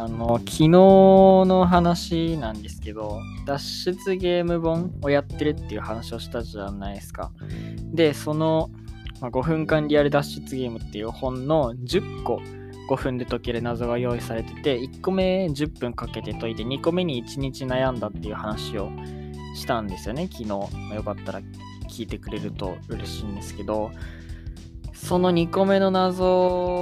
あの、昨日の話なんですけど、脱出ゲーム本をやってるっていう話をしたじゃないですか。で、その、ま、5分間リアル脱出ゲームっていう本の10個5分で解ける謎が用意されてて、1個目10分かけて解いて、2個目に1日悩んだっていう話をしたんですよね、昨日。まあ、よかったら聞いてくれると嬉しいんですけど、その2個目の謎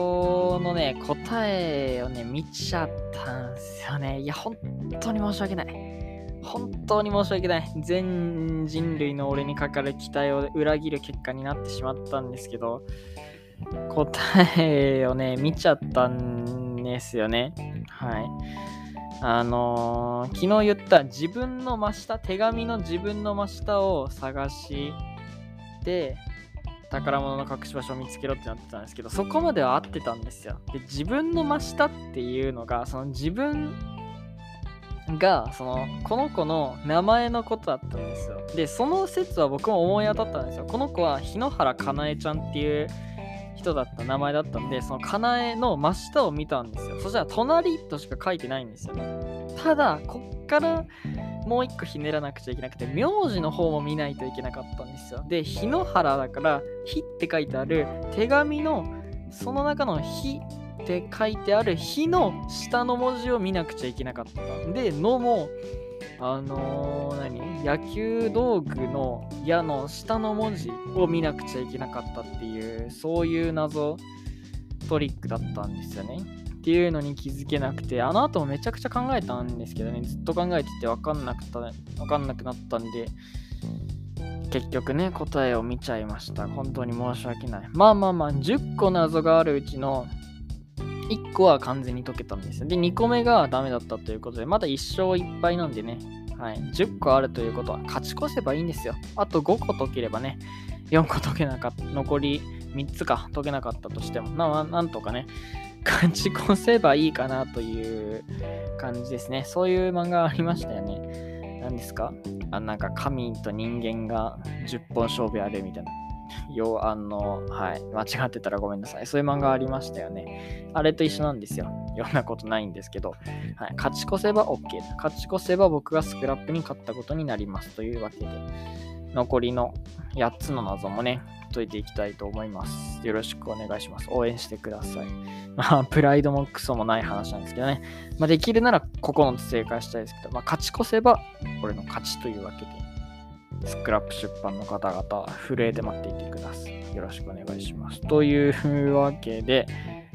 のね、答えをね、見ちゃったんですよね。いや、本当に申し訳ない。本当に申し訳ない。全人類の俺にかかる期待を裏切る結果になってしまったんですけど、答えをね、見ちゃったんですよね。はい。あのー、昨日言った自分の真下、手紙の自分の真下を探して、宝物の隠し場所を見つけろってなってたんですけど、そこまでは合ってたんですよ。で、自分の真下っていうのが、その自分が、その、この子の名前のことだったんですよ。で、その説は僕も思い当たったんですよ。この子は日野原かなえちゃんっていう人だった名前だったんで、そのかなえの真下を見たんですよ。そしたら、隣としか書いてないんですよね。ただ、こっからもう一個ひねらなくちゃいけなくて、名字の方も見ないといけなかったんですよ。で、日野原だから、日って書いてある手紙の、その中の日って書いてある日の下の文字を見なくちゃいけなかったんで、のも、あのー、何？野球道具の矢の下の文字を見なくちゃいけなかったっていう、そういう謎トリックだったんですよね。っていうのに気づけなくて、あの後もめちゃくちゃ考えたんですけどね、ずっと考えてて分かんなくた、分かんなくなったんで、結局ね、答えを見ちゃいました。本当に申し訳ない。まあまあまあ、10個謎があるうちの1個は完全に解けたんですよ。で、2個目がダメだったということで、まだ1勝1敗なんでね、はい、10個あるということは勝ち越せばいいんですよ。あと5個解ければね、4個解けなかった、残り3つか解けなかったとしても、ななんとかね、勝ち越せばいいかなという感じですね。そういう漫画ありましたよね。何ですか？あなんか神と人間が10本勝負やるみたいな。よあの、はい、間違ってたらごめんなさい。そういう漫画ありましたよね。あれと一緒なんですよ。ようなことないんですけど、はい、勝ち越せば OK。勝ち越せば僕がスクラップに勝ったことになります。というわけで、残りの8つの謎もね、解いていきたいと思います。よろしくお願いします。応援してください。まあ、プライドもクソもない話なんですけどね。まあ、できるなら9つ正解したいですけど、まあ、勝ち越せば、俺の勝ちというわけで。スクラップ出版の方々、震えて待っていてください。よろしくお願いします。というわけで、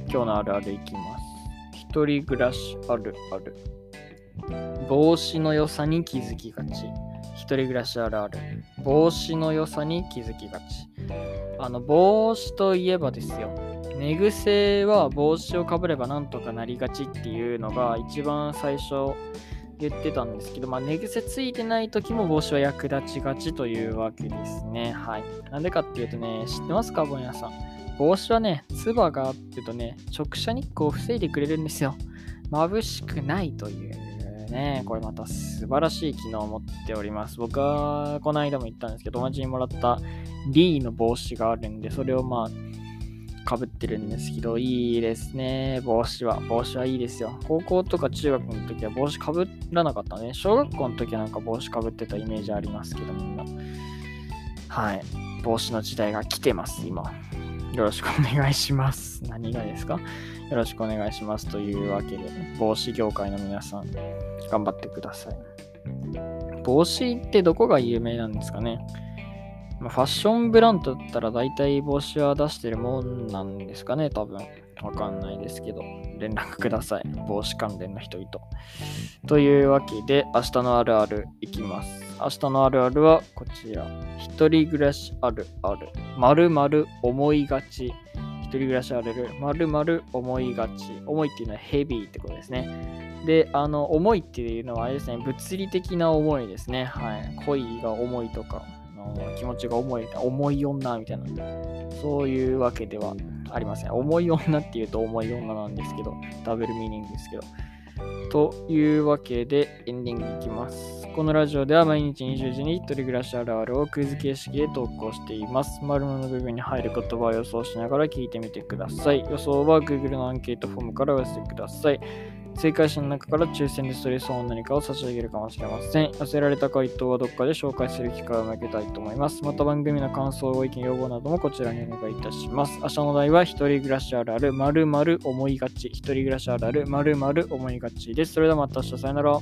今日のあるあるいきます。一人暮らしあるある。帽子の良さに気づきがち。一人暮らしあるある。帽子の良さに気づきがち。あの、帽子といえばですよ。寝癖は帽子をかぶればなんとかなりがちっていうのが一番最初言ってたんですけど、まあ、寝癖ついてない時も帽子は役立ちがちというわけですね。はい。なんでかっていうとね、知ってますか、ぼんやさん。帽子はね、つばがあってとね、直射日光を防いでくれるんですよ。眩しくないというね、これまた素晴らしい機能を持っております。僕はこの間も言ったんですけど、友達にもらった D の帽子があるんで、それをまあ、かぶってるんですけど、いいですね。帽子は。帽子はいいですよ。高校とか中学の時は帽子かぶらなかったね。小学校の時はなんか帽子かぶってたイメージありますけど、みんな。はい。帽子の時代が来てます、今。よろしくお願いします。何がですか？よろしくお願いします。というわけで、帽子業界の皆さん、頑張ってください。帽子ってどこが有名なんですかね？ま、ファッションブランドだったら大体帽子は出してるもんなんですかね、多分。わかんないですけど、連絡ください。帽子関連の人々。というわけで、明日のあるあるいきます。明日のあるあるはこちら。一人暮らしあるある。まるまる思いがち。一人暮らしあるある。まるまる思いがち。思いっていうのはヘビーってことですね。で、あの、思いっていうのはあれですね、物理的な思いですね。はい。恋が重いとか、の気持ちが重い、重い女みたいな、そういうわけではありません。重い女っていうと重い女なんですけど、ダブルミーニングですけど。というわけでエンディングいきます。このラジオでは毎日20時に一人暮らしあるあるをクイズ形式で投稿しています。丸の部分に入る言葉を予想しながら聞いてみてください。予想は Google のアンケートフォームからお寄せください。正解者の中から抽選でストレスを何かを差し上げるかもしれません。寄せられた回答はどっかで紹介する機会を設けたいと思います。また番組の感想、ご意見、要望などもこちらにお願いいたします。明日の題は、一人暮らしあるある、まるまる思いがち。一人暮らしあるある、まるまる思いがちです。それではまた明日、さよなら。